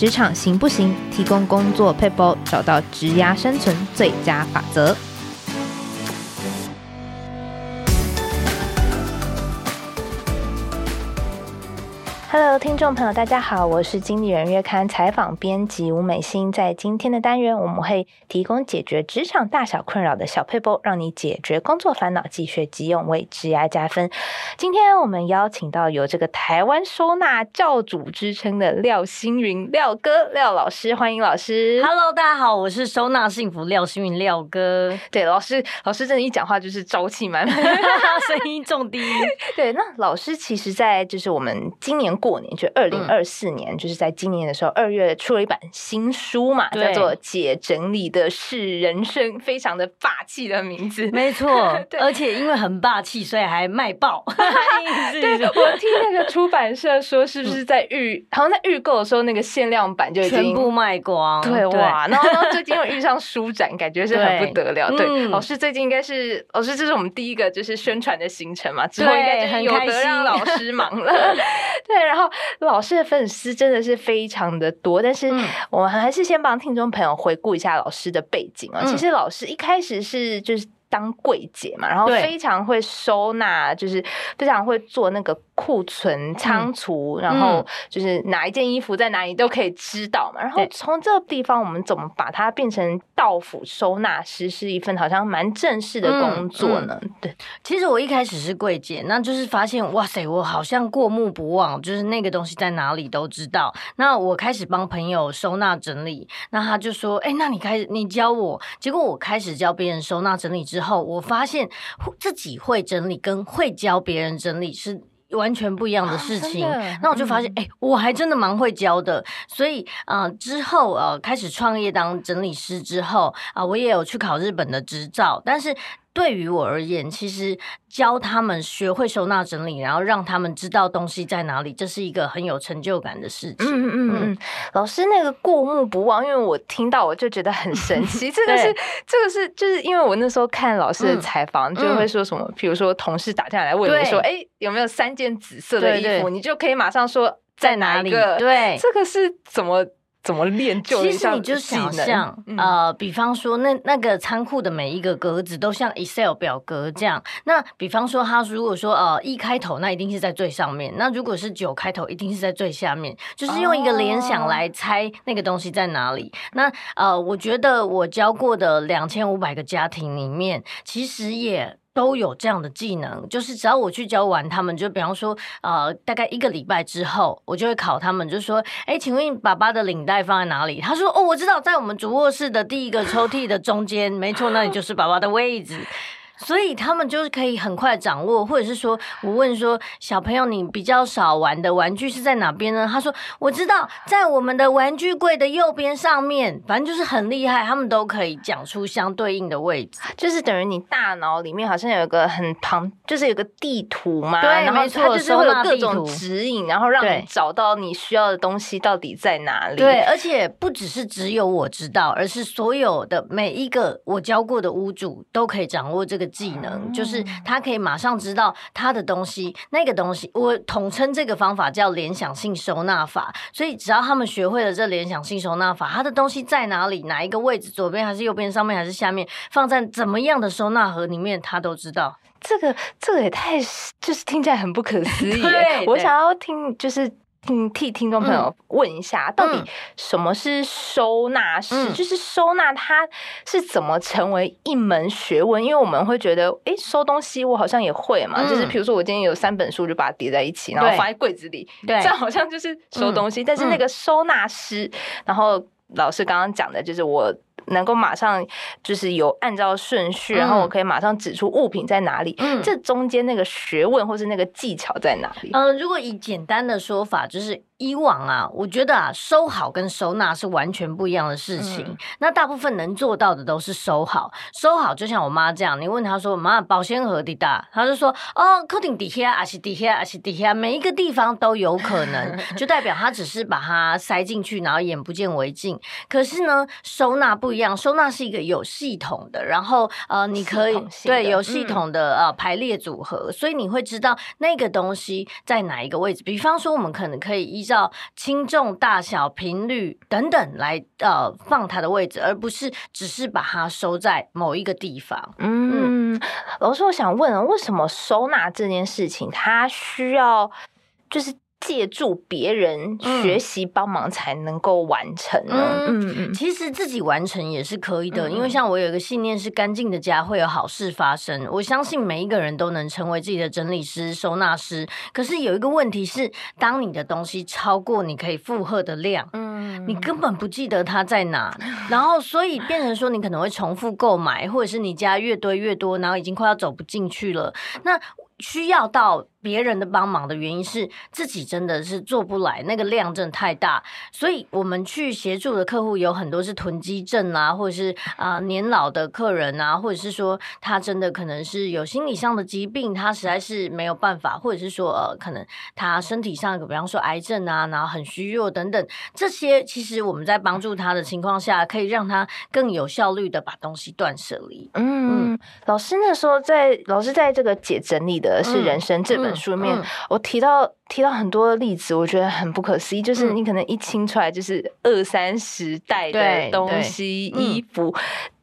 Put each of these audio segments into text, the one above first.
职场行不行？提供工作撇步，找到职涯生存最佳法则。众朋友，大家好，我是经理人月刊采访编辑吴美欣。在今天的单元，我们会提供解决职场大小困扰的小配包，让你解决工作烦恼，即学即用，为职涯加分。今天我们邀请到有这个台湾收纳教主之称的廖星云廖哥廖老师，欢迎老师。Hello，大家好，我是收纳幸福廖星云廖哥。对，老师，老师真的，一讲话就是朝气满满，声音重低音。对，那老师其实，在就是我们今年。过年就二零二四年，嗯，就是在今年的时候，二月出了一版新书嘛，叫做《姐整理的是人生》，非常的霸气的名字，没错，而且因为很霸气，所以还卖爆。对，我听那个出版社说，是不是在预，好像在预购的时候，那个限量版就已经全部卖光。对，哇，然后然后最近又遇上书展，感觉是很不得了。对，老师最近应该是老师，这是我们第一个就是宣传的行程嘛，之后应该就有得让老师忙了。对。然后老师的粉丝真的是非常的多，但是我们还是先帮听众朋友回顾一下老师的背景啊。其实老师一开始是就是当柜姐嘛，然后非常会收纳，就是非常会做那个。库存仓储，然后就是哪一件衣服在哪里都可以知道嘛。然后从这个地方，我们怎么把它变成到府收纳师，是一份好像蛮正式的工作呢？对，其实我一开始是柜姐，那就是发现哇塞，我好像过目不忘，就是那个东西在哪里都知道。那我开始帮朋友收纳整理，那他就说：“哎，那你开始你教我。”结果我开始教别人收纳整理之后，我发现自己会整理跟会教别人整理是。完全不一样的事情，啊、那我就发现，哎、嗯欸，我还真的蛮会教的。所以啊、呃，之后呃，开始创业当整理师之后啊、呃，我也有去考日本的执照，但是。对于我而言，其实教他们学会收纳整理，然后让他们知道东西在哪里，这是一个很有成就感的事情。嗯嗯嗯，老师那个过目不忘，因为我听到我就觉得很神奇。这个是这个是，就是因为我那时候看老师的采访，嗯、就会说什么，比如说同事打电话来问你说，哎，有没有三件紫色的衣服，你就可以马上说在哪里。对，这个是怎么？怎么练就？其实你就想象，呃，比方说那那个仓库的每一个格子都像 Excel 表格这样。那比方说，他如果说呃一开头，那一定是在最上面；那如果是九开头，一定是在最下面。就是用一个联想来猜那个东西在哪里。那呃，我觉得我教过的两千五百个家庭里面，其实也。都有这样的技能，就是只要我去教完他们，就比方说，呃，大概一个礼拜之后，我就会考他们，就说，哎，请问爸爸的领带放在哪里？他说，哦，我知道，在我们主卧室的第一个抽屉的中间，没错，那里就是爸爸的位置。所以他们就是可以很快掌握，或者是说我问说，小朋友，你比较少玩的玩具是在哪边呢？他说我知道，在我们的玩具柜的右边上面，反正就是很厉害，他们都可以讲出相对应的位置，就是等于你大脑里面好像有一个很庞，就是有个地图嘛，对，然后它就是会有各种指引，然后让你找到你需要的东西到底在哪里。对，而且不只是只有我知道，而是所有的每一个我教过的屋主都可以掌握这个。技能就是他可以马上知道他的东西，那个东西我统称这个方法叫联想性收纳法。所以只要他们学会了这联想性收纳法，他的东西在哪里，哪一个位置，左边还是右边，上面还是下面，放在怎么样的收纳盒里面，他都知道。这个这个也太就是听起来很不可思议。我想要听就是。听替听众朋友问一下，嗯、到底什么是收纳师？嗯、就是收纳它是怎么成为一门学问？因为我们会觉得，哎，收东西我好像也会嘛。嗯、就是比如说，我今天有三本书，就把它叠在一起，然后放在柜子里，对，这样好像就是收东西。嗯、但是那个收纳师，嗯、然后老师刚刚讲的就是我。能够马上就是有按照顺序，嗯、然后我可以马上指出物品在哪里。嗯，这中间那个学问或是那个技巧在哪里？嗯、呃，如果以简单的说法，就是。以往啊，我觉得啊，收好跟收纳是完全不一样的事情。嗯、那大部分能做到的都是收好，收好就像我妈这样，你问她说：“妈，保鲜盒的大？”她就说：“哦，客厅底下，啊是底下，啊是底下，每一个地方都有可能。”就代表她只是把它塞进去，然后眼不见为净。可是呢，收纳不一样，收纳是一个有系统的，然后呃，你可以对有系统的呃排列组合，嗯、所以你会知道那个东西在哪一个位置。比方说，我们可能可以依。照轻重、大小、频率等等来呃放它的位置，而不是只是把它收在某一个地方。嗯，嗯老师，我想问，为什么收纳这件事情它需要就是？借助别人学习帮忙才能够完成呢？嗯嗯，其实自己完成也是可以的，嗯、因为像我有一个信念是干净的家会有好事发生。我相信每一个人都能成为自己的整理师、收纳师。可是有一个问题是，当你的东西超过你可以负荷的量，嗯，你根本不记得它在哪，然后所以变成说你可能会重复购买，或者是你家越堆越多，然后已经快要走不进去了。那需要到。别人的帮忙的原因是自己真的是做不来，那个量真的太大，所以我们去协助的客户有很多是囤积症啊，或者是啊、呃、年老的客人啊，或者是说他真的可能是有心理上的疾病，他实在是没有办法，或者是说呃可能他身体上，比方说癌症啊，然后很虚弱等等，这些其实我们在帮助他的情况下，可以让他更有效率的把东西断舍离。嗯，嗯老师那时候在老师在这个解整理的是人生这本、嗯。书里面，我提到提到很多例子，我觉得很不可思议。就是你可能一清出来，就是二三十代的东西、衣服，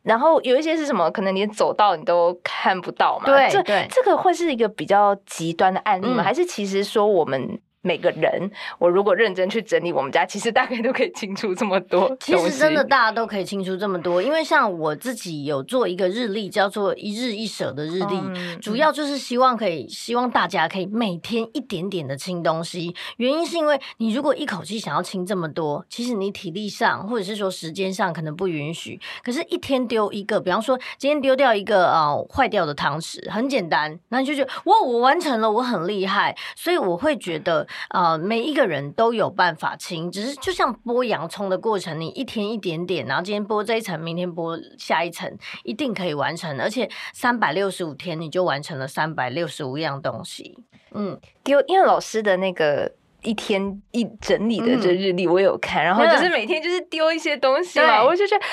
然后有一些是什么，可能连走道你都看不到嘛。对，这这个会是一个比较极端的案例吗？还是其实说我们？每个人，我如果认真去整理我们家，其实大概都可以清出这么多。其实真的，大家都可以清出这么多，因为像我自己有做一个日历，叫做“一日一舍”的日历，嗯、主要就是希望可以，希望大家可以每天一点点的清东西。原因是因为你如果一口气想要清这么多，其实你体力上或者是说时间上可能不允许。可是，一天丢一个，比方说今天丢掉一个呃坏掉的汤匙，很简单，那你就觉得哇，我完成了，我很厉害。所以我会觉得。呃，每一个人都有办法清，只是就像剥洋葱的过程，你一天一点点，然后今天剥这一层，明天剥下一层，一定可以完成。而且三百六十五天，你就完成了三百六十五样东西。嗯，因为老师的那个。一天一整理的这日历我有看，嗯、然后就是每天就是丢一些东西嘛，我就觉得，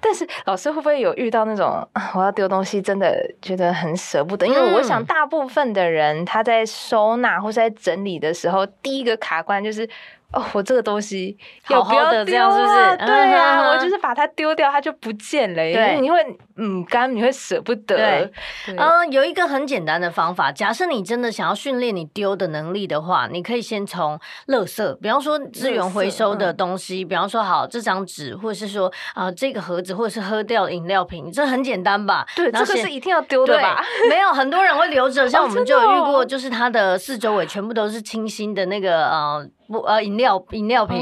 但是老师会不会有遇到那种我要丢东西，真的觉得很舍不得？因为我想大部分的人他在收纳或是在整理的时候，第一个卡关就是。哦，我这个东西要不要丢啊？这样是不是？对啊，我就是把它丢掉，它就不见了。对，你会嗯干，你会舍不得。对，嗯，有一个很简单的方法，假设你真的想要训练你丢的能力的话，你可以先从垃圾，比方说资源回收的东西，比方说好这张纸，或者是说啊这个盒子，或者是喝掉的饮料瓶，这很简单吧？对，这个是一定要丢的吧？没有很多人会留着，像我们就有遇过，就是它的四周围全部都是清新的那个呃。不呃，饮料饮料瓶，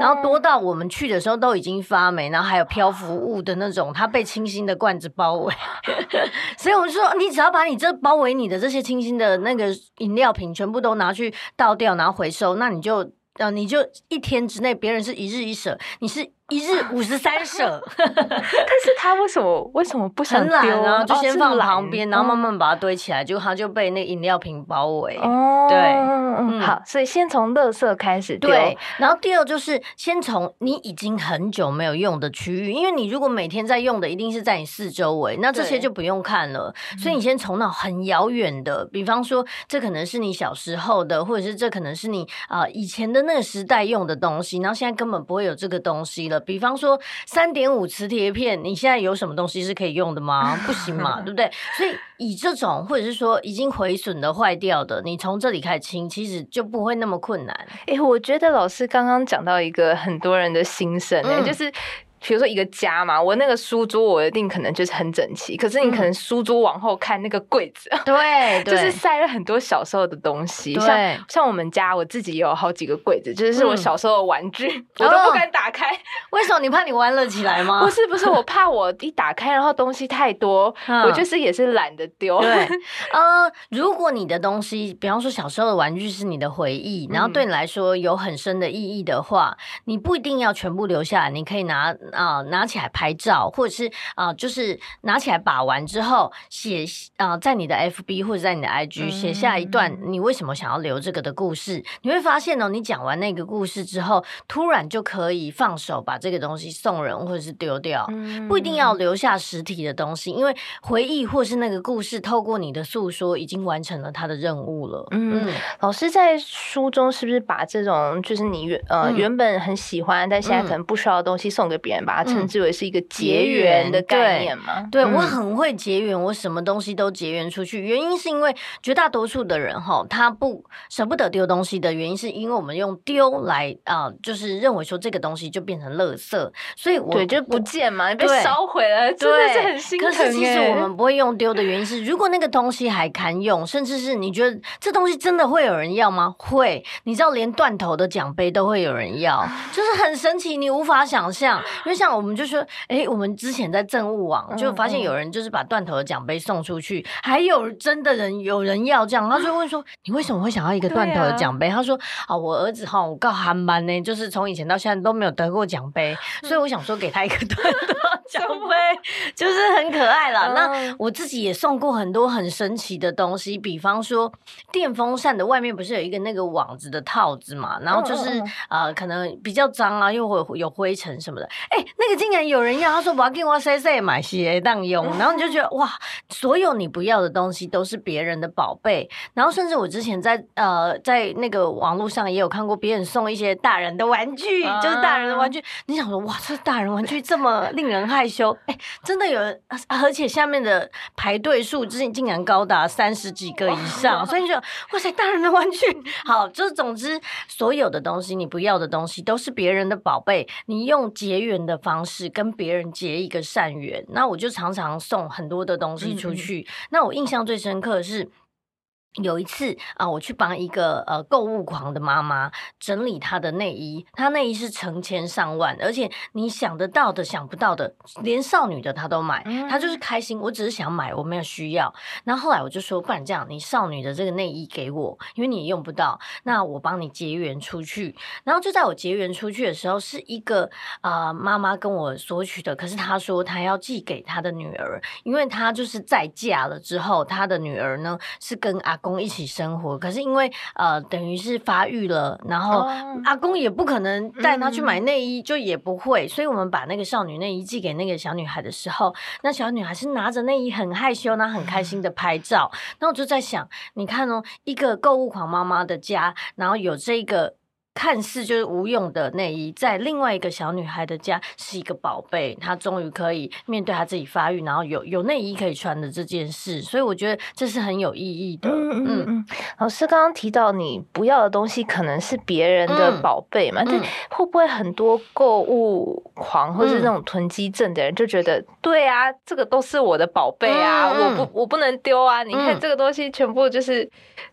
然后多到我们去的时候都已经发霉，然后还有漂浮物的那种，它被清新的罐子包围。所以我就说，你只要把你这包围你的这些清新的那个饮料瓶全部都拿去倒掉，然后回收，那你就呃，你就一天之内，别人是一日一舍，你是。一日五十三舍，但是他为什么为什么不想丢呢？就先放旁边，然后慢慢把它堆起来，就他就被那饮料瓶包围。哦，对，嗯，好，所以先从垃圾开始丢。对，然后第二就是先从你已经很久没有用的区域，因为你如果每天在用的，一定是在你四周围，那这些就不用看了。所以你先从那很遥远的，比方说这可能是你小时候的，或者是这可能是你啊以前的那个时代用的东西，然后现在根本不会有这个东西了。比方说三点五磁铁片，你现在有什么东西是可以用的吗？不行嘛，对不对？所以以这种或者是说已经毁损的、坏掉的，你从这里开始清，其实就不会那么困难。哎、欸，我觉得老师刚刚讲到一个很多人的心声、欸，嗯、就是。比如说一个家嘛，我那个书桌我一定可能就是很整齐，可是你可能书桌往后看那个柜子，对，就是塞了很多小时候的东西。像像我们家我自己也有好几个柜子，就是我小时候的玩具，我都不敢打开。为什么？你怕你玩了起来吗？不是不是，我怕我一打开，然后东西太多，我就是也是懒得丢。对，呃，如果你的东西，比方说小时候的玩具是你的回忆，然后对你来说有很深的意义的话，你不一定要全部留下来，你可以拿。啊、呃、拿起来拍照，或者是啊、呃、就是拿起来把玩之后写啊、呃、在你的 FB 或者在你的 IG 写下一段你为什么想要留这个的故事，你会发现哦，你讲完那个故事之后，突然就可以放手把这个东西送人或者是丢掉，不一定要。留下实体的东西，因为回忆或是那个故事透过你的诉说已经完成了它的任务了。嗯，嗯。老师在书中是不是把这种就是你原呃原本很喜欢，但现在可能不需要的东西送给别人，把它称之为是一个结缘的概念嘛？对，我很会结缘，我什么东西都结缘出去。原因是因为绝大多数的人哈，他不舍不得丢东西的原因，是因为我们用丢来啊，就是认为说这个东西就变成垃圾，所以我对就不见嘛，被烧毁了，真的是很心疼。可是其实我们不会用丢的原因是，如果那个东西还堪用，甚至是你觉得这东西真的会有人要吗？会，你知道连断头的奖杯都会有人要，就是很神奇，你无法想象。因为像我们就说，哎，我们之前在政务网就发现有人就是把断头的奖杯送出去，还有真的人有人要这样，他就问说，你为什么会想要一个断头的奖杯？他说啊，我儿子哈，我告韩班呢，就是从以前到现在都没有得过奖杯，所以我想说给他一个 断头奖杯，就是很可爱啦。那我自己也送过很多很神奇的东西，比方说电风扇的外面不是有一个那个网子的套子嘛，然后就是呃可能比较脏啊，又会有灰尘什么的，哎，那个竟然有人要，他说我要给我塞塞买鞋当用，然后你就觉得哇，所有你不要的东西都是别人的宝贝，然后甚至我之前在呃在那个网络上也有看过别人送一些大人的玩具，就是大人的玩具，你想说哇，这大人玩具这么令人害羞，哎，真的有人，而且下面的排队数竟竟然高达三十几个以上，所以你就哇塞，大人的玩具。好，就是总之所有的东西你不要的东西都是别人的宝贝，你用结缘的方式跟别人结一个善缘，那我就常常送很多的东西出去，嗯、那我印象最深刻的是。有一次啊，我去帮一个呃购物狂的妈妈整理她的内衣，她内衣是成千上万，而且你想得到的、想不到的，连少女的她都买，她就是开心。我只是想买，我没有需要。那后后来我就说，不然这样，你少女的这个内衣给我，因为你也用不到，那我帮你结缘出去。然后就在我结缘出去的时候，是一个啊妈妈跟我索取的，可是她说她要寄给她的女儿，因为她就是再嫁了之后，她的女儿呢是跟阿公一起生活，可是因为呃，等于是发育了，然后阿公也不可能带她去买内衣，就也不会，所以我们把那个少女内衣寄给那个小女孩的时候，那小女孩是拿着内衣很害羞，然后很开心的拍照。那我就在想，你看哦，一个购物狂妈妈的家，然后有这个。看似就是无用的内衣，在另外一个小女孩的家是一个宝贝，她终于可以面对她自己发育，然后有有内衣可以穿的这件事，所以我觉得这是很有意义的。嗯嗯嗯。老师刚刚提到你不要的东西可能是别人的宝贝嘛？这、嗯、会不会很多购物狂或是那种囤积症的人就觉得，嗯、对啊，这个都是我的宝贝啊，嗯、我不我不能丢啊！你看这个东西全部就是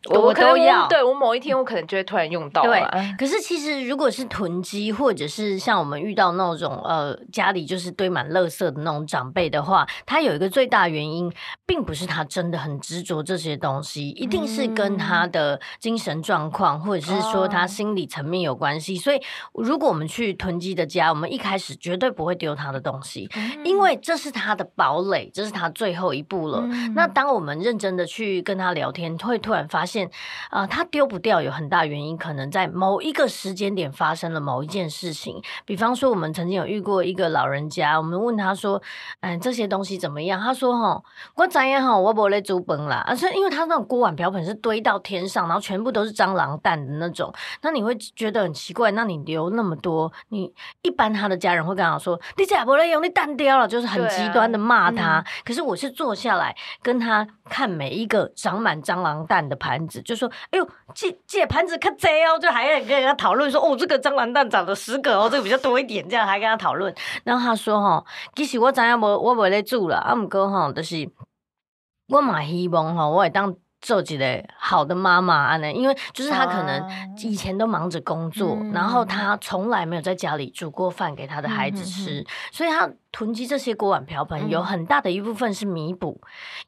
我，我都要，对我某一天我可能就会突然用到嘛。对，可是。其实，如果是囤积，或者是像我们遇到那种呃家里就是堆满垃圾的那种长辈的话，他有一个最大原因，并不是他真的很执着这些东西，一定是跟他的精神状况，或者是说他心理层面有关系。所以，如果我们去囤积的家，我们一开始绝对不会丢他的东西，因为这是他的堡垒，这是他最后一步了。那当我们认真的去跟他聊天，会突然发现，啊、呃，他丢不掉，有很大原因，可能在某一个。时间点发生了某一件事情，比方说我们曾经有遇过一个老人家，我们问他说：“嗯，这些东西怎么样？”他说：“哈，我怎样哈，我不会煮崩啦。”而且因为他那种锅碗瓢盆是堆到天上，然后全部都是蟑螂蛋的那种，那你会觉得很奇怪。那你留那么多，你一般他的家人会跟他说：“你这不能用，你蛋掉了。”就是很极端的骂他。啊嗯、可是我是坐下来跟他看每一个长满蟑螂蛋的盘子，就说：“哎呦，这这盘子可贼哦！”就还要跟跟他。讨论说哦，这个蟑螂蛋长了十个哦，这个比较多一点，这样还跟他讨论。然后他说哈，其实我知影无，我无咧住了。啊，毋过哈，就是我嘛希望哈，我会当做一个好的妈妈安尼，因为就是他可能以前都忙着工作，然后他从来没有在家里煮过饭给他的孩子吃，所以他。囤积这些锅碗瓢盆，有很大的一部分是弥补。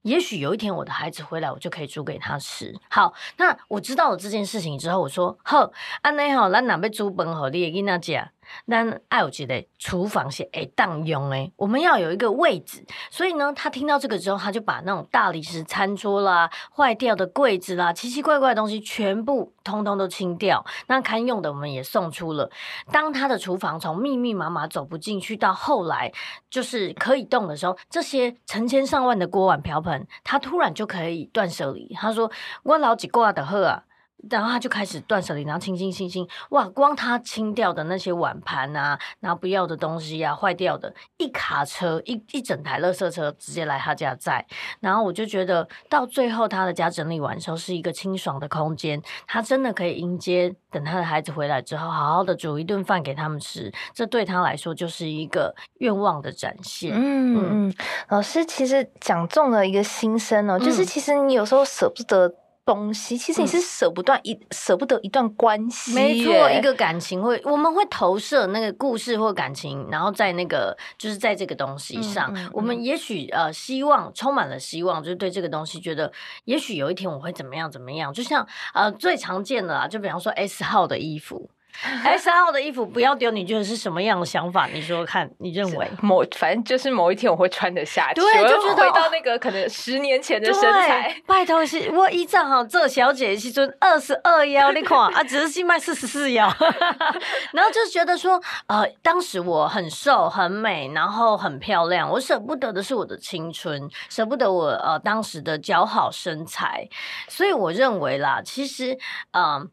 也许有一天我的孩子回来，我就可以煮给他吃。好，那我知道了这件事情之后，我说：呵，安内好，咱哪要煮饭好，你也跟他讲。但爱有觉得厨房是会当用诶，我们要有一个位置，所以呢，他听到这个之后，他就把那种大理石餐桌啦、坏掉的柜子啦、奇奇怪怪的东西全部通通都清掉。那堪用的我们也送出了。当他的厨房从密密麻麻走不进去，到后来就是可以动的时候，这些成千上万的锅碗瓢盆，他突然就可以断舍离。他说：“我老几挂的喝啊。”然后他就开始断舍离，然后清清清清，哇！光他清掉的那些碗盘啊，然后不要的东西啊，坏掉的，一卡车一一整台垃圾车直接来他家载。然后我就觉得到最后他的家整理完的时候是一个清爽的空间，他真的可以迎接等他的孩子回来之后，好好的煮一顿饭给他们吃。这对他来说就是一个愿望的展现。嗯嗯，老师其实讲中了一个心声哦，就是其实你有时候舍不得。东西其实你是舍不断一舍、嗯、不得一段关系，没错，一个感情会我们会投射那个故事或感情，然后在那个就是在这个东西上，嗯嗯嗯、我们也许呃希望充满了希望，就是对这个东西觉得也许有一天我会怎么样怎么样，就像呃最常见的啊，就比方说 S 号的衣服。S 号的衣服不要丢，你觉得是什么样的想法？你说说看，你认为某反正就是某一天我会穿得下去，对，就回到那个可能十年前的身材。拜托是，我依仗哈这小姐是说二十二腰，你看啊，只是新卖四十四腰，然后就觉得说，呃，当时我很瘦很美，然后很漂亮，我舍不得的是我的青春，舍不得我呃当时的姣好身材，所以我认为啦，其实嗯。呃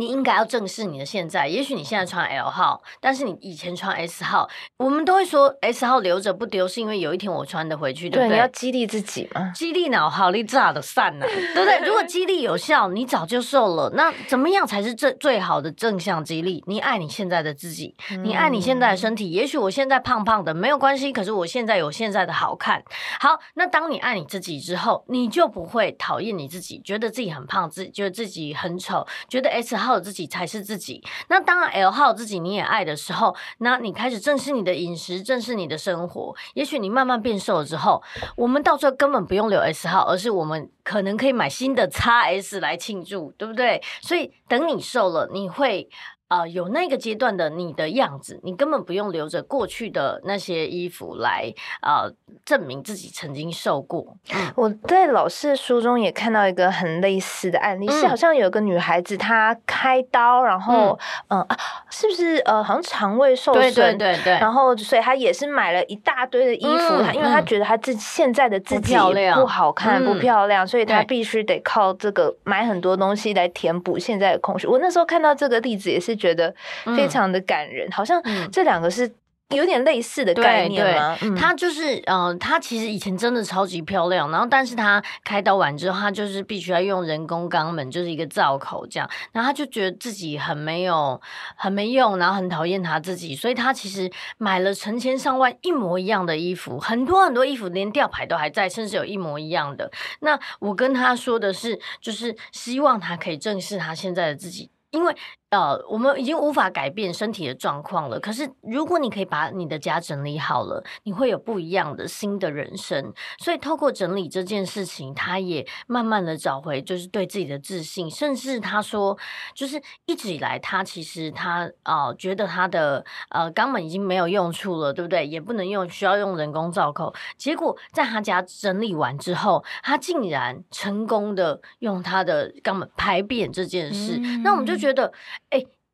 你应该要正视你的现在。也许你现在穿 L 号，但是你以前穿 S 号，我们都会说 S 号留着不丢，是因为有一天我穿的回去，对不对？对，你要激励自己嘛，激励脑好力炸的散了，对不对？如果激励有效，你早就瘦了。那怎么样才是最最好的正向激励？你爱你现在的自己，你爱你现在的身体。嗯、也许我现在胖胖的没有关系，可是我现在有现在的好看。好，那当你爱你自己之后，你就不会讨厌你自己，觉得自己很胖，自己觉得自己很丑，觉得 S 号的自己才是自己。那当，L 号自己你也爱的时候，那你开始正视你的饮食，正视你的生活。也许你慢慢变瘦了之后，我们到最后根本不用留 S 号，而是我们可能可以买新的 XS 来庆祝，对不对？所以等你瘦了，你会。啊、呃，有那个阶段的你的样子，你根本不用留着过去的那些衣服来啊、呃、证明自己曾经瘦过。嗯、我在老师的书中也看到一个很类似的案例，嗯、是好像有个女孩子她开刀，然后嗯、呃、啊，是不是呃好像肠胃受损？对对对对。然后所以她也是买了一大堆的衣服，嗯、因为她觉得她自己现在的自己不好看不漂亮，所以她必须得靠这个买很多东西来填补现在的空虚。我那时候看到这个例子也是。觉得非常的感人，嗯、好像这两个是有点类似的概念吗？对，她就是，嗯、呃，她其实以前真的超级漂亮，然后但是他开刀完之后，他就是必须要用人工肛门，就是一个造口这样，然后他就觉得自己很没有，很没用，然后很讨厌他自己，所以他其实买了成千上万一模一样的衣服，很多很多衣服，连吊牌都还在，甚至有一模一样的。那我跟他说的是，就是希望他可以正视他现在的自己，因为。呃，我们已经无法改变身体的状况了。可是，如果你可以把你的家整理好了，你会有不一样的新的人生。所以，透过整理这件事情，他也慢慢的找回就是对自己的自信。甚至他说，就是一直以来，他其实他呃觉得他的呃肛门已经没有用处了，对不对？也不能用，需要用人工造口。结果在他家整理完之后，他竟然成功的用他的肛门排便这件事。嗯、那我们就觉得。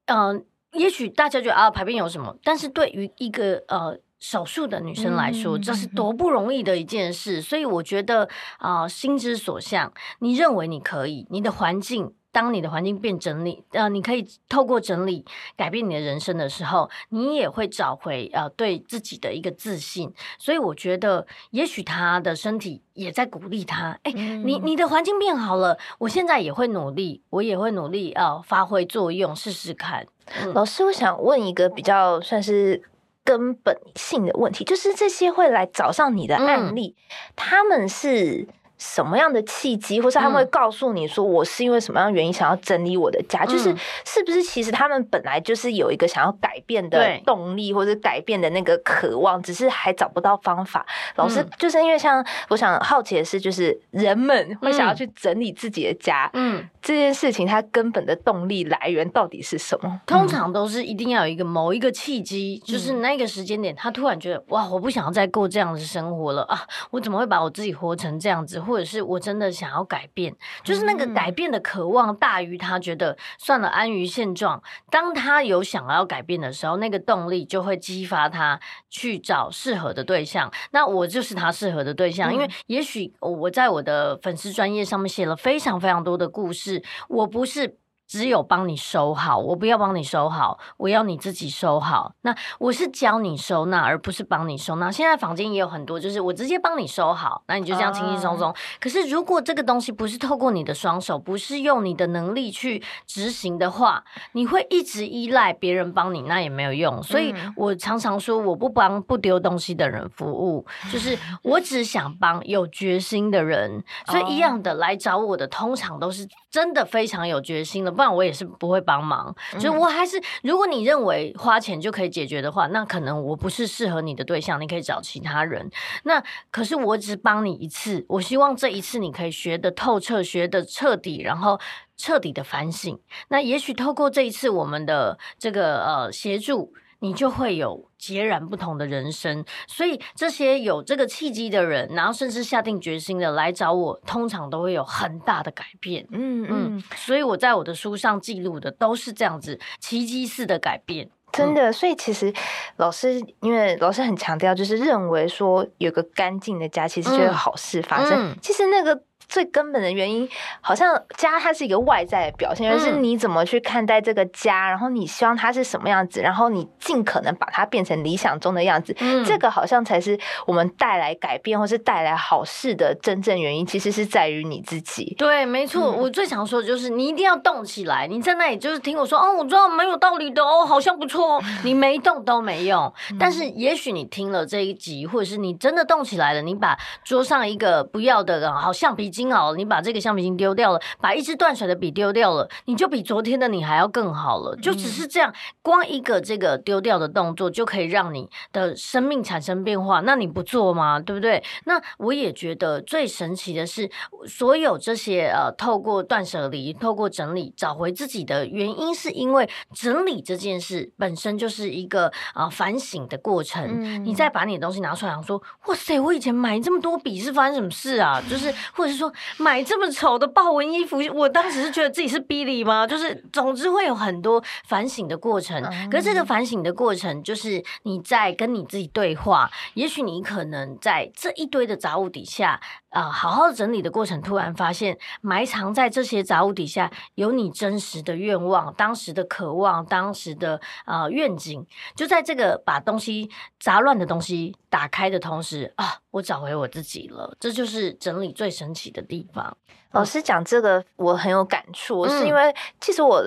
哎，嗯、呃，也许大家觉得啊，排便有什么？但是对于一个呃少数的女生来说，这是多不容易的一件事。所以我觉得啊、呃，心之所向，你认为你可以，你的环境。当你的环境变整理，呃，你可以透过整理改变你的人生的时候，你也会找回呃对自己的一个自信。所以我觉得，也许他的身体也在鼓励他。哎，你你的环境变好了，我现在也会努力，我也会努力呃发挥作用，试试看。嗯、老师，我想问一个比较算是根本性的问题，就是这些会来找上你的案例，嗯、他们是。什么样的契机，或是他们会告诉你说，我是因为什么样的原因想要整理我的家？嗯、就是是不是其实他们本来就是有一个想要改变的动力，或者改变的那个渴望，只是还找不到方法。老师就是因为像我想好奇的是，就是人们会想要去整理自己的家，嗯，这件事情它根本的动力来源到底是什么？通常都是一定要有一个某一个契机，就是那个时间点，他突然觉得哇，我不想要再过这样的生活了啊！我怎么会把我自己活成这样子？或者是我真的想要改变，就是那个改变的渴望大于他觉得算了，安于现状。当他有想要改变的时候，那个动力就会激发他去找适合的对象。那我就是他适合的对象，因为也许我在我的粉丝专业上面写了非常非常多的故事，我不是。只有帮你收好，我不要帮你收好，我要你自己收好。那我是教你收纳，而不是帮你收纳。现在房间也有很多，就是我直接帮你收好，那你就这样轻轻松松。Uh. 可是如果这个东西不是透过你的双手，不是用你的能力去执行的话，你会一直依赖别人帮你，那也没有用。所以我常常说，我不帮不丢东西的人服务，就是我只想帮有决心的人。所以一样的来找我的，通常都是真的非常有决心了。不然我也是不会帮忙，就我还是，如果你认为花钱就可以解决的话，那可能我不是适合你的对象，你可以找其他人。那可是我只帮你一次，我希望这一次你可以学得透彻，学得彻底，然后彻底的反省。那也许透过这一次我们的这个呃协助。你就会有截然不同的人生，所以这些有这个契机的人，然后甚至下定决心的来找我，通常都会有很大的改变。嗯嗯，所以我在我的书上记录的都是这样子奇迹式的改变，真的。所以其实老师，因为老师很强调，就是认为说有个干净的家，其实就有好事发生。嗯、其实那个。最根本的原因，好像家它是一个外在的表现，而是你怎么去看待这个家，然后你希望它是什么样子，然后你尽可能把它变成理想中的样子，嗯，这个好像才是我们带来改变或是带来好事的真正原因。其实是在于你自己。对，没错。我最想说的就是，你一定要动起来。你在那里就是听我说，哦，我知道蛮有道理的哦，好像不错哦。你没动都没用。但是也许你听了这一集，或者是你真的动起来了，你把桌上一个不要的好橡皮筋好了，你把这个橡皮筋丢掉了，把一支断水的笔丢掉了，你就比昨天的你还要更好了。就只是这样，光一个这个丢掉的动作就可以让你的生命产生变化。那你不做吗？对不对？那我也觉得最神奇的是，所有这些呃，透过断舍离，透过整理，找回自己的原因，是因为整理这件事本身就是一个啊、呃、反省的过程。嗯、你再把你的东西拿出来，想说，哇塞，我以前买这么多笔是发生什么事啊？就是或者是说。买这么丑的豹纹衣服，我当时是觉得自己是 Billy 吗？就是，总之会有很多反省的过程。可是这个反省的过程，就是你在跟你自己对话。也许你可能在这一堆的杂物底下，啊、呃，好好整理的过程，突然发现埋藏在这些杂物底下，有你真实的愿望、当时的渴望、当时的啊、呃、愿景。就在这个把东西杂乱的东西打开的同时，啊，我找回我自己了。这就是整理最神奇的地方。老师讲这个，我很有感触，嗯、是因为其实我。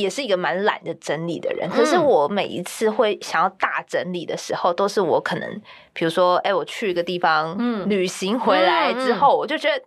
也是一个蛮懒的整理的人，可是我每一次会想要大整理的时候，都是我可能，比如说，哎、欸，我去一个地方旅行回来之后，我就觉得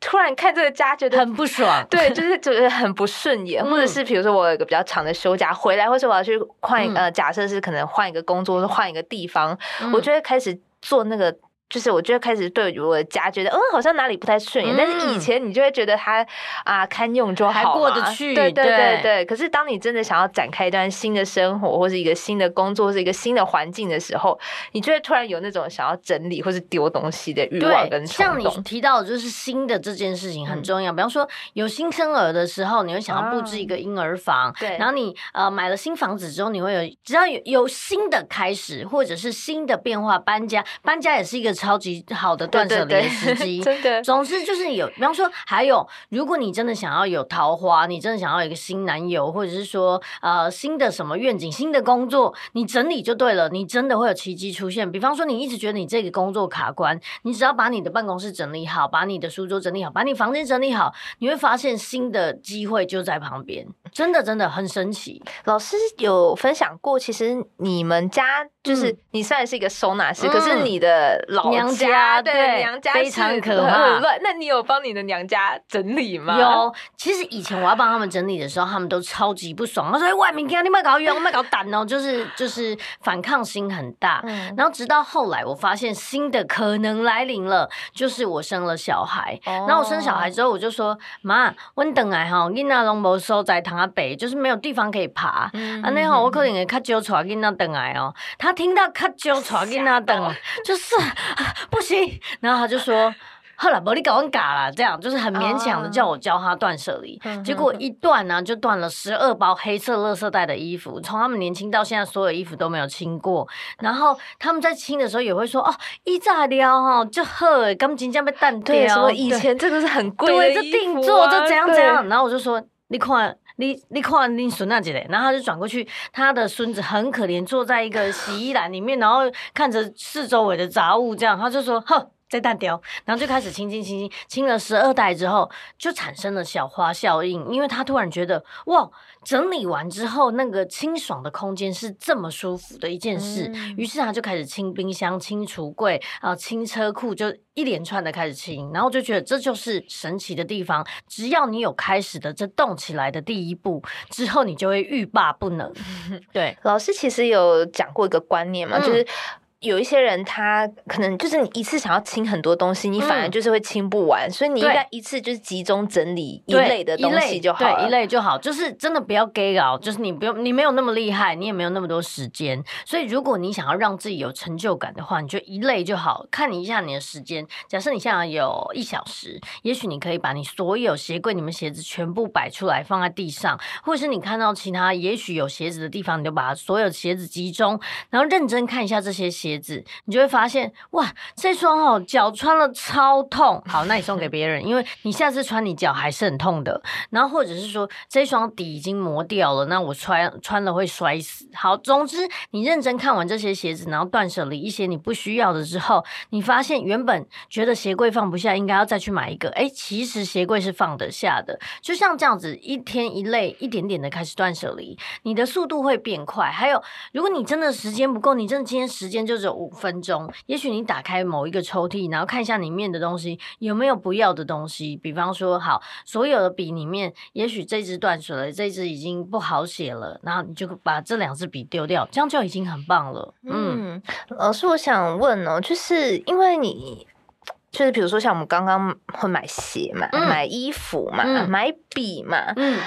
突然看这个家觉得很不爽，对，就是觉得很不顺眼，或者是比如说我有一个比较长的休假回来，或者我要去换呃，假设是可能换一个工作，或者换一个地方，我就会开始做那个。就是我就会开始对我的家觉得，嗯，好像哪里不太顺眼。嗯、但是以前你就会觉得它啊堪用就好，还过得去。对对对对。对可是当你真的想要展开一段新的生活，或是一个新的工作，或是一个新的环境的时候，你就会突然有那种想要整理或是丢东西的欲望跟冲动。像你提到的就是新的这件事情很重要。嗯、比方说有新生儿的时候，你会想要布置一个婴儿房。对、啊。然后你呃买了新房子之后，你会有只要有有新的开始，或者是新的变化，搬家搬家也是一个超级好。的断舍离的时机，真的。总之就是有，比方说，还有，如果你真的想要有桃花，你真的想要有一个新男友，或者是说，呃，新的什么愿景、新的工作，你整理就对了，你真的会有奇迹出现。比方说，你一直觉得你这个工作卡关，你只要把你的办公室整理好，把你的书桌整理好，把你房间整理好，你会发现新的机会就在旁边。真的真的很神奇。老师有分享过，其实你们家就是、嗯、你虽然是一个收纳师，嗯、可是你的老家娘家对，对娘家非常可怕。那你有帮你的娘家整理吗？有。其实以前我要帮他们整理的时候，他们都超级不爽。他说：“外面你们搞冤，我们搞胆哦，就是就是反抗心很大。嗯”然后直到后来，我发现新的可能来临了，就是我生了小孩。哦、然后我生小孩之后，我就说：“妈，我等来哈，囡仔拢无收在，躺阿北，就是没有地方可以爬。嗯”啊，那好，我可能会较少带囡仔等来哦。他听到较少带囡仔等，就是不行。然后他就说。后 来，伯利搞完嘎啦，这样就是很勉强的叫我教他断舍离。Uh, 结果一断呢、啊，就断了十二包黑色垃圾袋的衣服。从他们年轻到现在，所有衣服都没有清过。然后他们在清的时候也会说：“哦，一炸料哈，就呵，钢筋这样被弹掉。”什么以前这个是很贵的、啊、对，就定做，就怎样怎样。然后我就说：“你看，你你看你孙那姐姐。”然后他就转过去，他的孙子很可怜，坐在一个洗衣篮里面，然后看着四周围的杂物，这样他就说：“呵。”再淡掉，然后就开始清清清清，清了十二代之后，就产生了小花效应。因为他突然觉得，哇，整理完之后那个清爽的空间是这么舒服的一件事，嗯、于是他就开始清冰箱、清橱柜啊、清车库，就一连串的开始清。然后就觉得这就是神奇的地方，只要你有开始的这动起来的第一步，之后你就会欲罢不能。对，老师其实有讲过一个观念嘛，嗯、就是。有一些人，他可能就是你一次想要清很多东西，你反而就是会清不完，嗯、所以你应该一次就是集中整理一类的东西就好了。对，一类就好，就是真的不要 gay 搞，就是你不用，你没有那么厉害，你也没有那么多时间，所以如果你想要让自己有成就感的话，你就一类就好。看你一下你的时间，假设你现在有一小时，也许你可以把你所有鞋柜里面鞋子全部摆出来放在地上，或者是你看到其他也许有鞋子的地方，你就把所有鞋子集中，然后认真看一下这些鞋。鞋子，你就会发现哇，这双哦脚穿了超痛。好，那你送给别人，因为你下次穿你脚还是很痛的。然后或者是说这双底已经磨掉了，那我穿穿了会摔死。好，总之你认真看完这些鞋子，然后断舍离一些你不需要的之后，你发现原本觉得鞋柜放不下，应该要再去买一个。哎，其实鞋柜是放得下的。就像这样子，一天一类，一点点的开始断舍离，你的速度会变快。还有，如果你真的时间不够，你真的今天时间就。只有五分钟，也许你打开某一个抽屉，然后看一下里面的东西有没有不要的东西。比方说，好，所有的笔里面，也许这支断水了，这支已经不好写了，然后你就把这两支笔丢掉，这样就已经很棒了。嗯，老师，我想问哦，就是因为你，就是比如说像我们刚刚会买鞋嘛，嗯、买衣服嘛，嗯、买笔嘛，嗯。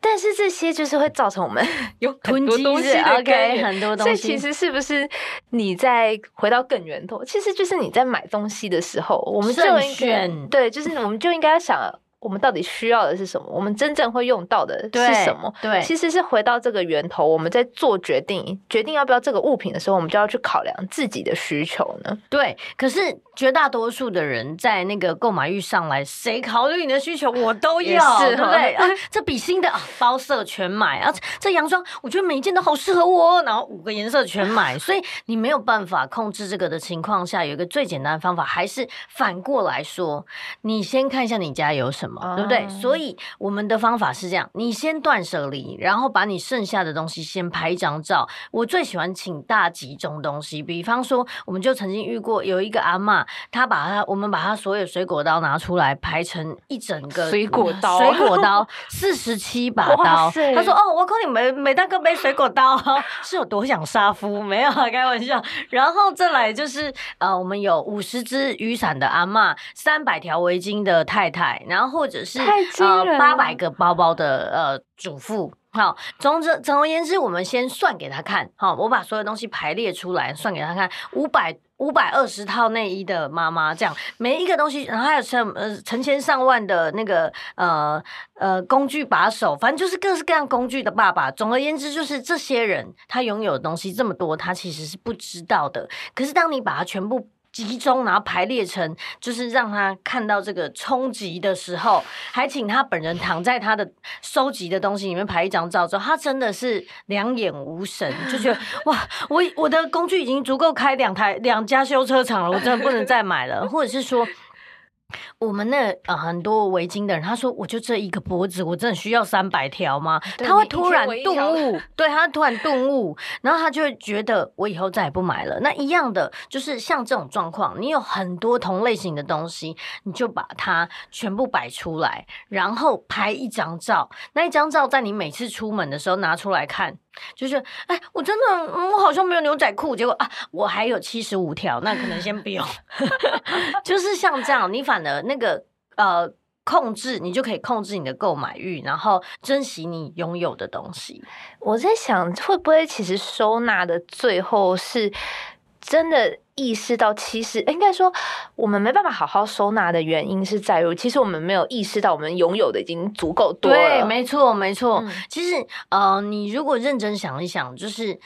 但是这些就是会造成我们 有很多东西的概念，很多东西。所以其实是不是你在回到更源头，其实就是你在买东西的时候，我们就应该对，就是我们就应该想。我们到底需要的是什么？我们真正会用到的是什么？对，对，其实是回到这个源头，我们在做决定，决定要不要这个物品的时候，我们就要去考量自己的需求呢。对，可是绝大多数的人在那个购买欲上来，谁考虑你的需求？我都要，是对不对？啊，这笔新的啊，包色全买啊，这洋装我觉得每一件都好适合我，然后五个颜色全买，所以你没有办法控制这个的情况下，有一个最简单的方法，还是反过来说，你先看一下你家有什么。对不对？所以我们的方法是这样：你先断舍离，然后把你剩下的东西先拍一张照。我最喜欢请大集中东西，比方说，我们就曾经遇过有一个阿嬷，她把她我们把她所有水果刀拿出来排成一整个水果 刀，水果刀四十七把刀。塞她说：“哦，我可你每每大哥背水果刀，是有多想杀夫？没有开玩笑。”然后再来就是呃，我们有五十支雨伞的阿嬷，三百条围巾的太太，然后。或者是呃八百个包包的呃主妇，好，总之总而言之，我们先算给他看，好，我把所有东西排列出来，算给他看，五百五百二十套内衣的妈妈，这样每一个东西，然后还有成呃成千上万的那个呃呃工具把手，反正就是各式各样工具的爸爸。总而言之，就是这些人他拥有的东西这么多，他其实是不知道的。可是当你把它全部集中，然后排列成，就是让他看到这个冲击的时候，还请他本人躺在他的收集的东西里面拍一张照之后，他真的是两眼无神，就觉得 哇，我我的工具已经足够开两台两家修车厂了，我真的不能再买了，或者是说。我们那呃很多围巾的人，他说我就这一个脖子，我真的需要三百条吗？对他会突然顿悟，对，他突然顿悟，然后他就会觉得我以后再也不买了。那一样的就是像这种状况，你有很多同类型的东西，你就把它全部摆出来，然后拍一张照。那一张照在你每次出门的时候拿出来看，就是哎，我真的我好像没有牛仔裤，结果啊，我还有七十五条，那可能先不用。就是像这样，你反而那个呃控制，你就可以控制你的购买欲，然后珍惜你拥有的东西。我在想，会不会其实收纳的最后是真的意识到，其实应该说，我们没办法好好收纳的原因是在于，其实我们没有意识到我们拥有的已经足够多了。对，没错，没错。嗯、其实呃，你如果认真想一想，就是。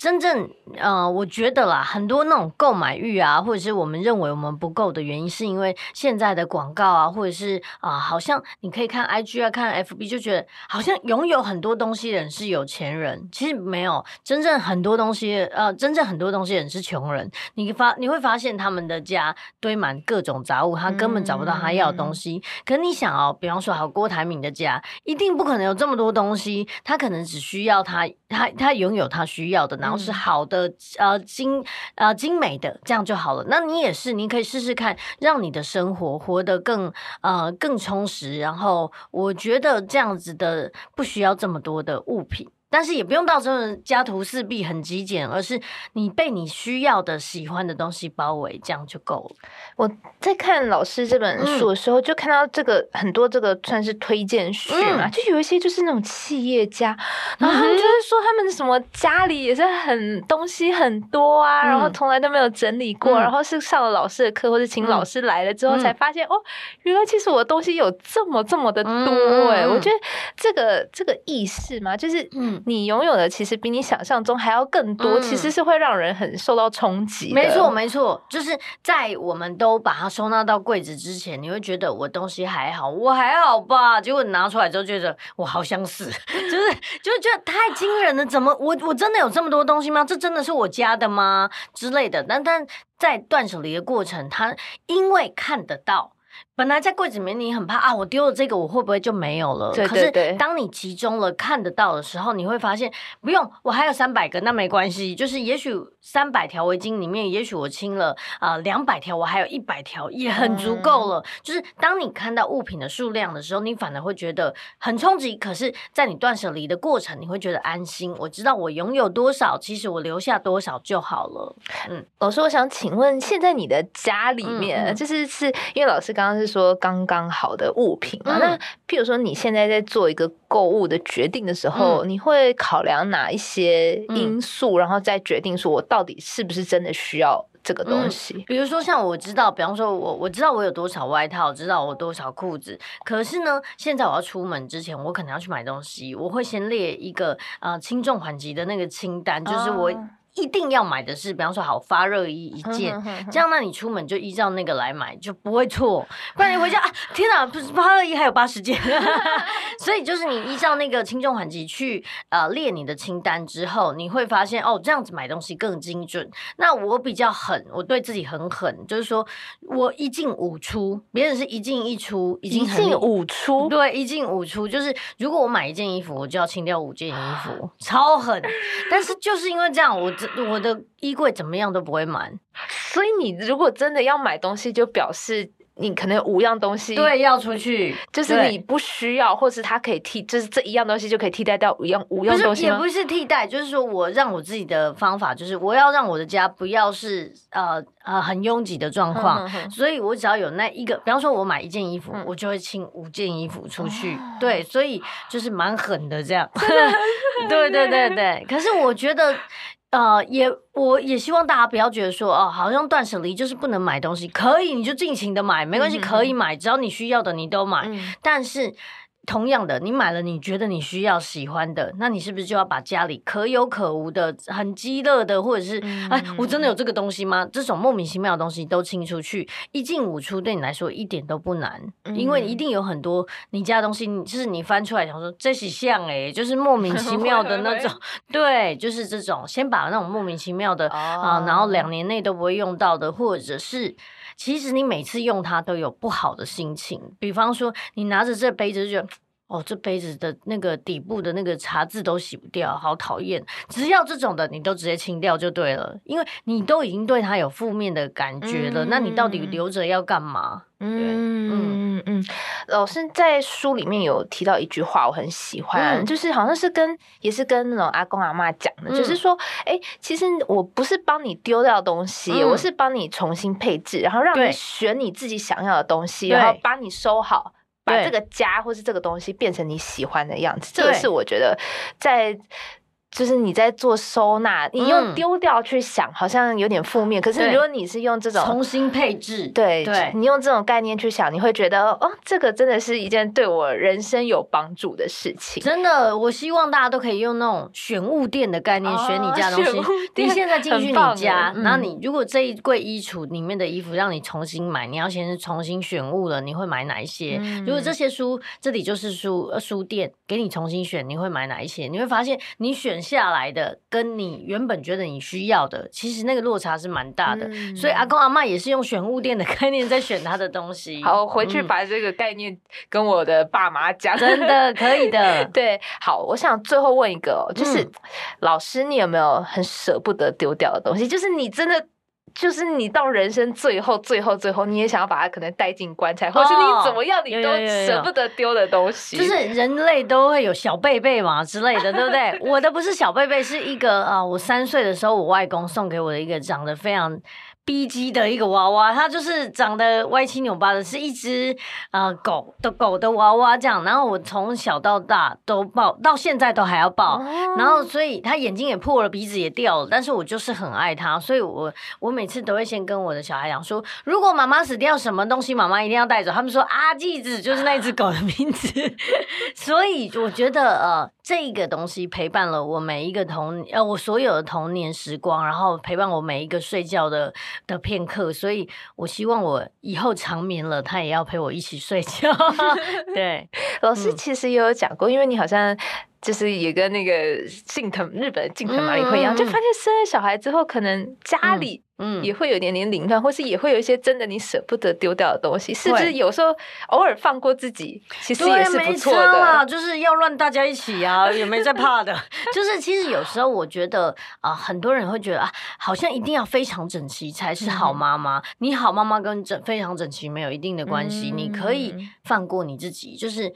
真正呃，我觉得啦，很多那种购买欲啊，或者是我们认为我们不够的原因，是因为现在的广告啊，或者是啊、呃，好像你可以看 IG 啊，看 FB，就觉得好像拥有很多东西的人是有钱人，其实没有，真正很多东西呃，真正很多东西的人是穷人。你发你会发现他们的家堆满各种杂物，他根本找不到他要的东西。嗯、可你想哦，比方说好郭台铭的家，一定不可能有这么多东西，他可能只需要他他他拥有他需要的呢。然后是好的，呃，精呃精美的，这样就好了。那你也是，你可以试试看，让你的生活活得更呃更充实。然后我觉得这样子的不需要这么多的物品。但是也不用到时候家徒四壁很极简，而是你被你需要的、喜欢的东西包围，这样就够了。我在看老师这本书的时候，嗯、就看到这个很多这个算是推荐序嘛，嗯、就有一些就是那种企业家，然后他们就是说他们什么家里也是很东西很多啊，嗯、然后从来都没有整理过，嗯、然后是上了老师的课或者请老师来了之后才发现、嗯、哦，原来其实我的东西有这么这么的多哎、欸，嗯、我觉得这个这个意识嘛，就是嗯。你拥有的其实比你想象中还要更多，嗯、其实是会让人很受到冲击。没错，没错，就是在我们都把它收纳到柜子之前，你会觉得我东西还好，我还好吧？结果你拿出来之后，觉得我好想死，就是就是觉得太惊人了，怎么我我真的有这么多东西吗？这真的是我家的吗？之类的。但但在断舍离的过程，它因为看得到。本来在柜子里面，你很怕啊，我丢了这个，我会不会就没有了？对对对。可是当你集中了看得到的时候，你会发现不用，我还有三百个，那没关系。就是也许三百条围巾里面，也许我清了啊两百条，我还有一百条，也很足够了。嗯、就是当你看到物品的数量的时候，你反而会觉得很冲击。可是，在你断舍离的过程，你会觉得安心。我知道我拥有多少，其实我留下多少就好了。嗯，老师，我想请问，现在你的家里面，嗯嗯就是是因为老师刚刚是。说刚刚好的物品嘛，嗯、那譬如说你现在在做一个购物的决定的时候，嗯、你会考量哪一些因素，嗯、然后再决定说我到底是不是真的需要这个东西？嗯、比如说像我知道，比方说我我知道我有多少外套，知道我多少裤子，可是呢，现在我要出门之前，我可能要去买东西，我会先列一个呃轻重缓急的那个清单，就是我。一定要买的是，比方说好发热衣一件，这样那你出门就依照那个来买，就不会错。不然你回家啊，天哪，不是发热衣还有八十件，所以就是你依照那个轻重缓急去呃列你的清单之后，你会发现哦，这样子买东西更精准。那我比较狠，我对自己很狠，就是说我一进五出，别人是一进一出，已经很一进五出，对，一进五出，就是如果我买一件衣服，我就要清掉五件衣服，超狠。但是就是因为这样，我。我的衣柜怎么样都不会满，所以你如果真的要买东西，就表示你可能有五样东西对要出去，就是你不需要，或是它可以替，就是这一样东西就可以替代掉五样五样东西？也不是替代，就是说我让我自己的方法，就是我要让我的家不要是呃呃很拥挤的状况，嗯嗯、所以我只要有那一个，比方说我买一件衣服，嗯、我就会清五件衣服出去，哦、对，所以就是蛮狠的这样，对对对对，可是我觉得。呃，也，我也希望大家不要觉得说，哦，好像断舍离就是不能买东西，可以你就尽情的买，没关系，可以买，只要你需要的你都买，嗯、但是。同样的，你买了你觉得你需要喜欢的，那你是不是就要把家里可有可无的、很鸡肋的，或者是、嗯、哎，我真的有这个东西吗？这种莫名其妙的东西都清出去，一进五出，对你来说一点都不难，嗯、因为一定有很多你家的东西，就是你翻出来想说这是像哎，就是莫名其 妙的那种，对，就是这种，先把那种莫名其妙的啊、哦呃，然后两年内都不会用到的，或者是。其实你每次用它都有不好的心情。比方说，你拿着这杯子就觉得。哦，这杯子的那个底部的那个茶渍都洗不掉，好讨厌！只要这种的，你都直接清掉就对了，因为你都已经对它有负面的感觉了，嗯、那你到底留着要干嘛？嗯。老师在书里面有提到一句话，我很喜欢，嗯、就是好像是跟也是跟那种阿公阿妈讲的，嗯、就是说，哎、欸，其实我不是帮你丢掉东西，嗯、我是帮你重新配置，然后让你选你自己想要的东西，然后帮你收好。把这个家或是这个东西变成你喜欢的样子，这个是我觉得在。就是你在做收纳，你用丢掉去想，嗯、好像有点负面。可是如果你是用这种重新配置，对，对你用这种概念去想，你会觉得哦，这个真的是一件对我人生有帮助的事情。真的，我希望大家都可以用那种选物店的概念选你家的东西。你现在进去你家，然后你如果这一柜衣橱里面的衣服让你重新买，你要先是重新选物了，你会买哪一些？嗯、如果这些书这里就是书书店，给你重新选，你会买哪一些？你会发现你选。下来的跟你原本觉得你需要的，其实那个落差是蛮大的。嗯、所以阿公阿妈也是用选物店的 概念在选他的东西。好，回去把这个概念跟我的爸妈讲。真的可以的。对，好，我想最后问一个，就是、嗯、老师，你有没有很舍不得丢掉的东西？就是你真的。就是你到人生最后、最后、最后，你也想要把它可能带进棺材，或是你怎么样，你都舍不得丢的东西。就是人类都会有小贝贝嘛之类的，对不对？我的不是小贝贝，是一个啊，我三岁的时候，我外公送给我的一个长得非常。B G 的一个娃娃，它就是长得歪七扭八的，是一只呃狗的狗的娃娃这样。然后我从小到大都抱，到现在都还要抱。然后所以它眼睛也破了，鼻子也掉了，但是我就是很爱它，所以我我每次都会先跟我的小孩讲说，如果妈妈死掉，什么东西妈妈一定要带走。他们说阿季子就是那只狗的名字，所以我觉得呃。这个东西陪伴了我每一个童呃，我所有的童年时光，然后陪伴我每一个睡觉的的片刻，所以我希望我以后长眠了，他也要陪我一起睡觉。对，老师其实也有讲过，嗯、因为你好像。就是也跟那个近藤日本的近藤麻里惠一样，嗯、就发现生了小孩之后，可能家里嗯也会有点点凌乱，嗯、或是也会有一些真的你舍不得丢掉的东西，是不是？有时候偶尔放过自己，其实也是不错的。就是要乱大家一起啊，也没在怕的。就是其实有时候我觉得啊、呃，很多人会觉得啊，好像一定要非常整齐才是好妈妈。嗯、你好妈妈跟整非常整齐没有一定的关系，嗯、你可以放过你自己，就是。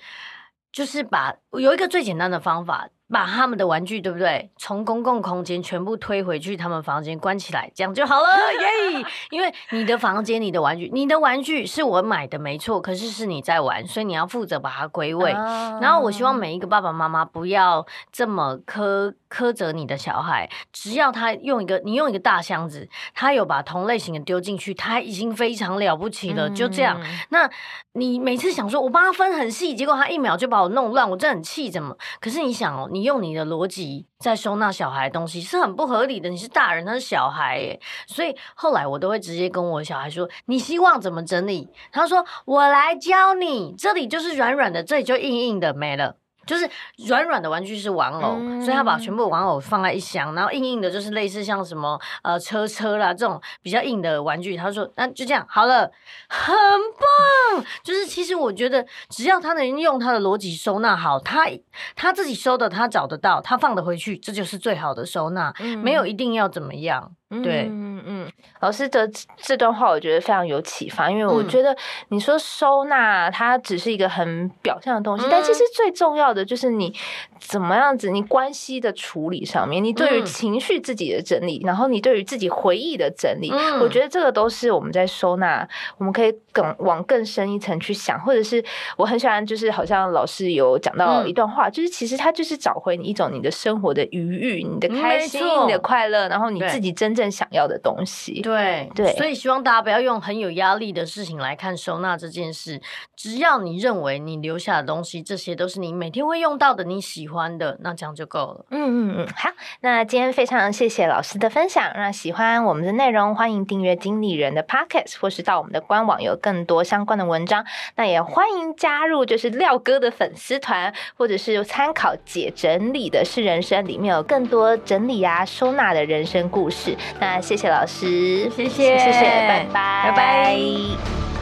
就是把有一个最简单的方法。把他们的玩具，对不对？从公共空间全部推回去，他们房间关起来，这样就好了耶！yeah! 因为你的房间、你的玩具、你的玩具是我买的，没错，可是是你在玩，所以你要负责把它归位。Oh. 然后我希望每一个爸爸妈妈不要这么苛苛责你的小孩，只要他用一个，你用一个大箱子，他有把同类型的丢进去，他已经非常了不起了。就这样，嗯、那你每次想说我帮他分很细，结果他一秒就把我弄乱，我真的很气，怎么？可是你想哦，你。用你的逻辑在收纳小孩东西是很不合理的。你是大人，他是小孩耶，所以后来我都会直接跟我小孩说：“你希望怎么整理？”他说：“我来教你，这里就是软软的，这里就硬硬的，没了。”就是软软的玩具是玩偶，嗯、所以他把全部玩偶放在一箱，然后硬硬的，就是类似像什么呃车车啦这种比较硬的玩具。他说：“那就这样好了，很棒。”就是其实我觉得，只要他能用他的逻辑收纳好，他他自己收的，他找得到，他放得回去，这就是最好的收纳，嗯、没有一定要怎么样。对，嗯嗯，老师的这段话我觉得非常有启发，因为我觉得你说收纳它只是一个很表象的东西，嗯、但其实最重要的就是你怎么样子，你关系的处理上面，你对于情绪自己的整理，嗯、然后你对于自己回忆的整理，嗯、我觉得这个都是我们在收纳，我们可以更往更深一层去想，或者是我很喜欢，就是好像老师有讲到一段话，嗯、就是其实它就是找回你一种你的生活的余裕，你的开心，你的快乐，然后你自己真正。想要的东西，对对，所以希望大家不要用很有压力的事情来看收纳这件事。只要你认为你留下的东西，这些都是你每天会用到的，你喜欢的，那这样就够了。嗯嗯嗯，好，那今天非常谢谢老师的分享。那喜欢我们的内容，欢迎订阅经理人的 Pocket，或是到我们的官网有更多相关的文章。那也欢迎加入就是廖哥的粉丝团，或者是参考姐整理的是人生里面有更多整理啊收纳的人生故事。那谢谢老师，谢谢，谢谢，拜拜，拜拜。